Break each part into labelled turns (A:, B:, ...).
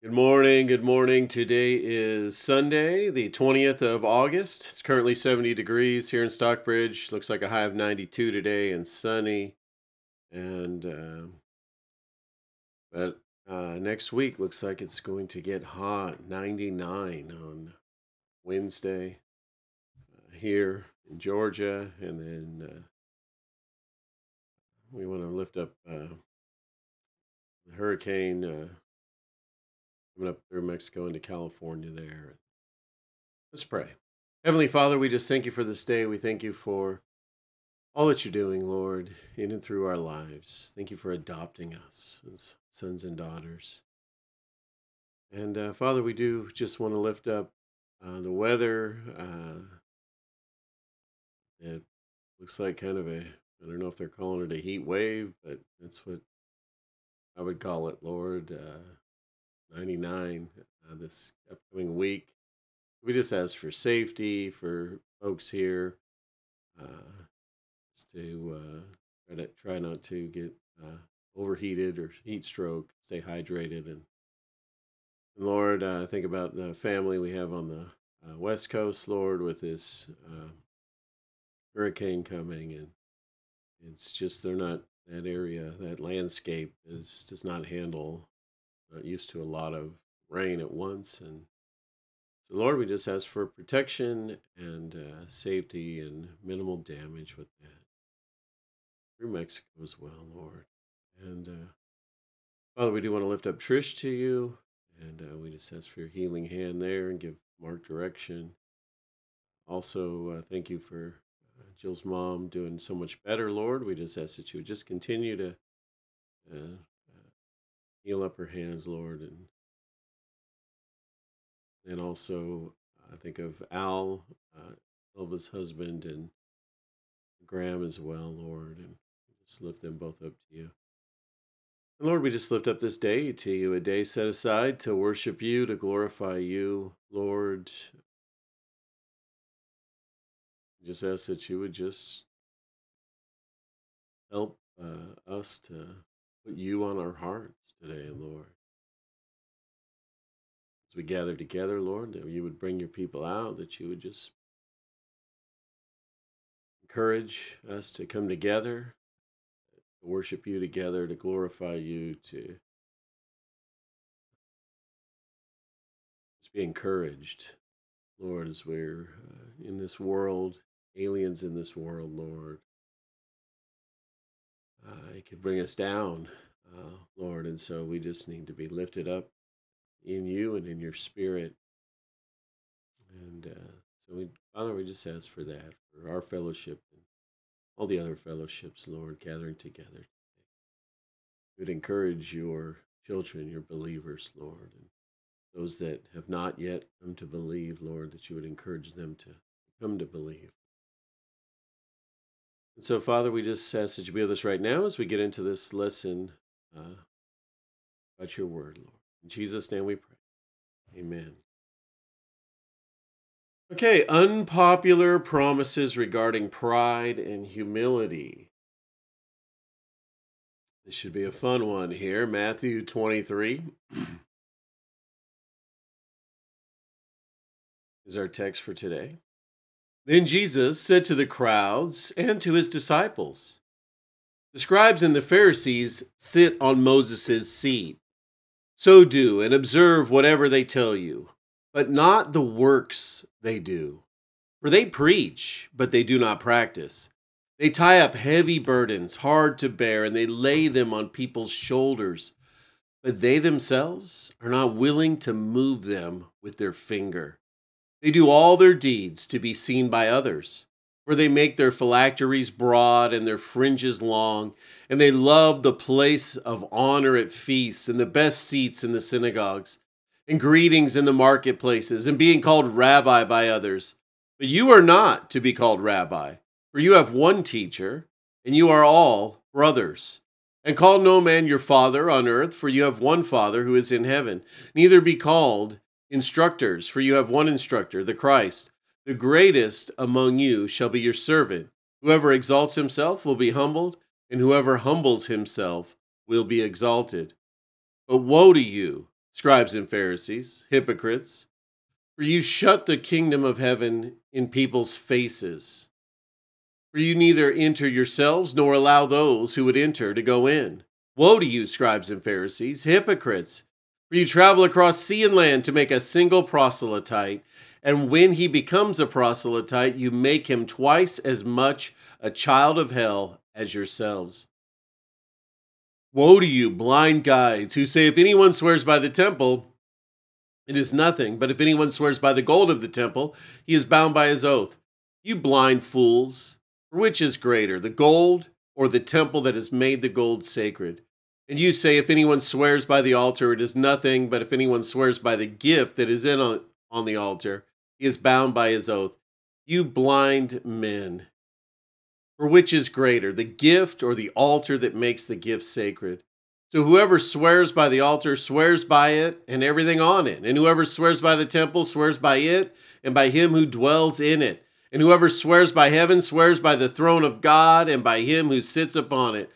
A: Good morning. Good morning. Today is Sunday, the 20th of August. It's currently 70 degrees here in Stockbridge. Looks like a high of 92 today and sunny. And, uh, but uh, next week looks like it's going to get hot 99 on Wednesday uh, here in Georgia. And then uh, we want to lift up uh, the hurricane. Coming up through Mexico into California there. Let's pray. Heavenly Father, we just thank you for this day. We thank you for all that you're doing, Lord, in and through our lives. Thank you for adopting us as sons and daughters. And uh, Father, we do just want to lift up uh, the weather. Uh, it looks like kind of a, I don't know if they're calling it a heat wave, but that's what I would call it, Lord. Uh, 99 uh, this upcoming week. We just ask for safety for folks here, uh, to uh, try to try not to get uh, overheated or heat stroke. Stay hydrated and, and Lord, uh, think about the family we have on the uh, west coast, Lord, with this uh, hurricane coming, and it's just they're not that area, that landscape is does not handle not used to a lot of rain at once. And so, Lord, we just ask for protection and uh, safety and minimal damage with that. Through Mexico as well, Lord. And uh, Father, we do want to lift up Trish to you. And uh, we just ask for your healing hand there and give Mark direction. Also, uh, thank you for uh, Jill's mom doing so much better, Lord. We just ask that you would just continue to uh, heal up her hands, Lord, and and also I think of Al, uh, Elva's husband, and Graham as well, Lord, and just lift them both up to you. And Lord, we just lift up this day to you, a day set aside to worship you, to glorify you, Lord. Just ask that you would just help uh, us to put you on our hearts today, Lord. As we gather together, Lord, that you would bring your people out, that you would just encourage us to come together, to worship you together, to glorify you, to just be encouraged, Lord, as we're uh, in this world, aliens in this world, Lord uh, it could bring us down, uh, Lord. And so we just need to be lifted up in you and in your spirit. And uh, so, we, Father, we just ask for that, for our fellowship and all the other fellowships, Lord, gathering together. We would encourage your children, your believers, Lord, and those that have not yet come to believe, Lord, that you would encourage them to come to believe. And so, Father, we just ask that you be with us right now as we get into this lesson uh, about your word, Lord. In Jesus' name we pray. Amen. Okay, unpopular promises regarding pride and humility. This should be a fun one here. Matthew 23 is our text for today. Then Jesus said to the crowds and to his disciples, The scribes and the Pharisees sit on Moses' seat. So do and observe whatever they tell you, but not the works they do. For they preach, but they do not practice. They tie up heavy burdens, hard to bear, and they lay them on people's shoulders, but they themselves are not willing to move them with their finger. They do all their deeds to be seen by others, for they make their phylacteries broad and their fringes long, and they love the place of honor at feasts and the best seats in the synagogues, and greetings in the marketplaces, and being called rabbi by others. But you are not to be called rabbi, for you have one teacher, and you are all brothers. And call no man your father on earth, for you have one Father who is in heaven. Neither be called Instructors, for you have one instructor, the Christ. The greatest among you shall be your servant. Whoever exalts himself will be humbled, and whoever humbles himself will be exalted. But woe to you, scribes and Pharisees, hypocrites, for you shut the kingdom of heaven in people's faces. For you neither enter yourselves nor allow those who would enter to go in. Woe to you, scribes and Pharisees, hypocrites! You travel across sea and land to make a single proselyte, and when he becomes a proselyte, you make him twice as much a child of hell as yourselves. Woe to you, blind guides, who say, If anyone swears by the temple, it is nothing, but if anyone swears by the gold of the temple, he is bound by his oath. You blind fools, which is greater, the gold or the temple that has made the gold sacred? And you say, If anyone swears by the altar, it is nothing, but if anyone swears by the gift that is in on, on the altar, he is bound by his oath. You blind men. For which is greater, the gift or the altar that makes the gift sacred? So whoever swears by the altar swears by it and everything on it. And whoever swears by the temple swears by it and by him who dwells in it. And whoever swears by heaven swears by the throne of God and by him who sits upon it.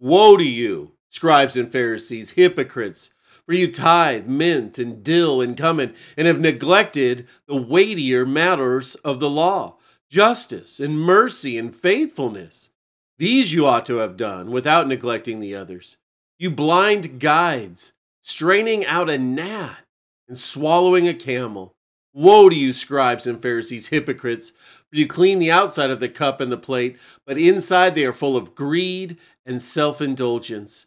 A: Woe to you, scribes and Pharisees, hypocrites! For you tithe mint and dill and cumin, and have neglected the weightier matters of the law justice and mercy and faithfulness. These you ought to have done without neglecting the others. You blind guides, straining out a gnat and swallowing a camel. Woe to you, scribes and Pharisees, hypocrites! For you clean the outside of the cup and the plate, but inside they are full of greed and self indulgence.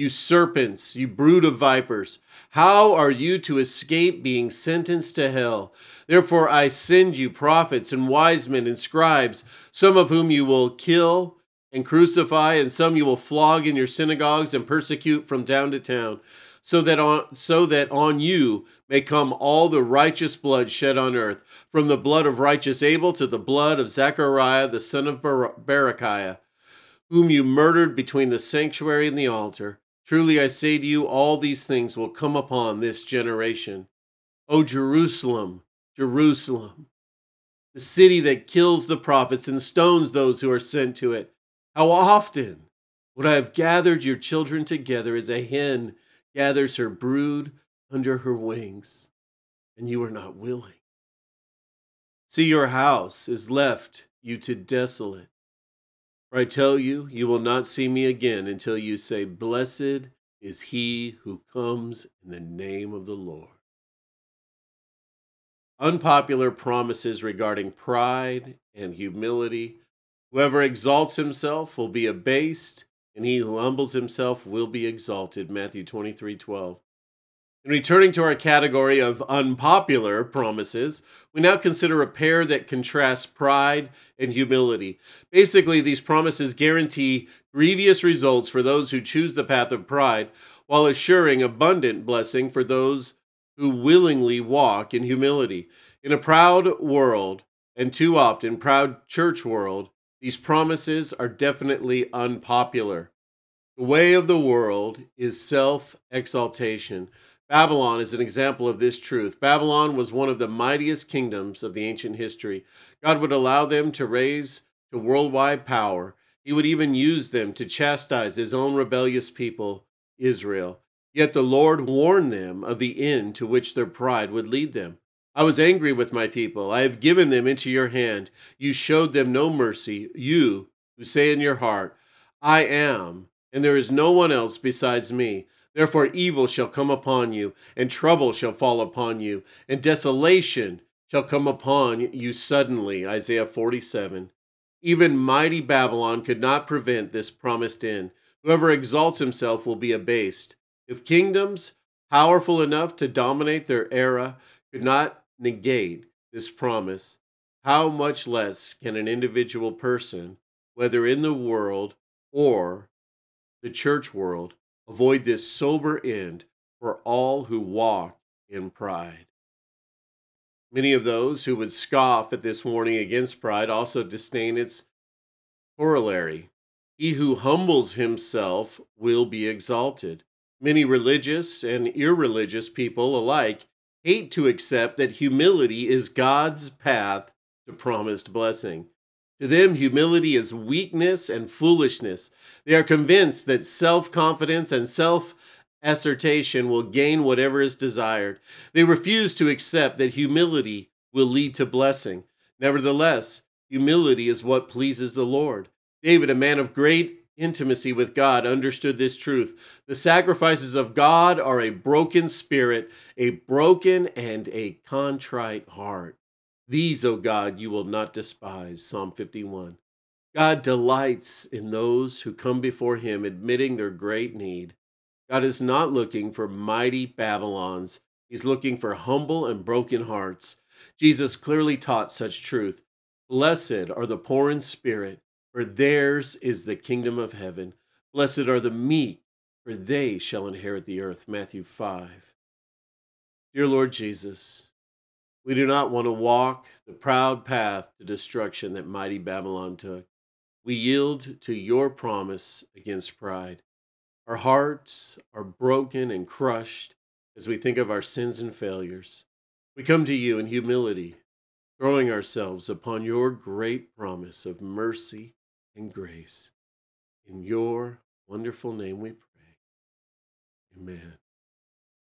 A: you serpents, you brood of vipers. How are you to escape being sentenced to hell? Therefore, I send you prophets and wise men and scribes, some of whom you will kill and crucify, and some you will flog in your synagogues and persecute from town to town, so that on, so that on you may come all the righteous blood shed on earth, from the blood of righteous Abel to the blood of Zechariah the son of Bar- Berechiah, whom you murdered between the sanctuary and the altar. Truly I say to you, all these things will come upon this generation. O Jerusalem, Jerusalem, the city that kills the prophets and stones those who are sent to it. How often would I have gathered your children together as a hen gathers her brood under her wings, and you are not willing? See, your house is left you to desolate. For I tell you, you will not see me again until you say, Blessed is he who comes in the name of the Lord. Unpopular promises regarding pride and humility. Whoever exalts himself will be abased, and he who humbles himself will be exalted. Matthew 23 12. In returning to our category of unpopular promises, we now consider a pair that contrasts pride and humility. Basically, these promises guarantee grievous results for those who choose the path of pride, while assuring abundant blessing for those who willingly walk in humility. In a proud world, and too often proud church world, these promises are definitely unpopular. The way of the world is self exaltation. Babylon is an example of this truth. Babylon was one of the mightiest kingdoms of the ancient history. God would allow them to raise to worldwide power. He would even use them to chastise his own rebellious people, Israel. Yet the Lord warned them of the end to which their pride would lead them. I was angry with my people. I have given them into your hand. You showed them no mercy. You, who say in your heart, I am, and there is no one else besides me. Therefore, evil shall come upon you, and trouble shall fall upon you, and desolation shall come upon you suddenly. Isaiah 47. Even mighty Babylon could not prevent this promised end. Whoever exalts himself will be abased. If kingdoms powerful enough to dominate their era could not negate this promise, how much less can an individual person, whether in the world or the church world, avoid this sober end for all who walk in pride? Many of those who would scoff at this warning against pride also disdain its corollary. He who humbles himself will be exalted. Many religious and irreligious people alike hate to accept that humility is God's path to promised blessing. To them, humility is weakness and foolishness. They are convinced that self confidence and self assertion will gain whatever is desired. They refuse to accept that humility will lead to blessing. Nevertheless, humility is what pleases the Lord. David, a man of great intimacy with God, understood this truth. The sacrifices of God are a broken spirit, a broken and a contrite heart. These, O God, you will not despise. Psalm 51. God delights in those who come before him admitting their great need. God is not looking for mighty Babylons. He's looking for humble and broken hearts. Jesus clearly taught such truth. Blessed are the poor in spirit, for theirs is the kingdom of heaven. Blessed are the meek, for they shall inherit the earth. Matthew 5. Dear Lord Jesus, we do not want to walk the proud path to destruction that mighty Babylon took. We yield to your promise against pride. Our hearts are broken and crushed as we think of our sins and failures. We come to you in humility, throwing ourselves upon your great promise of mercy and grace. In your wonderful name we pray. Amen.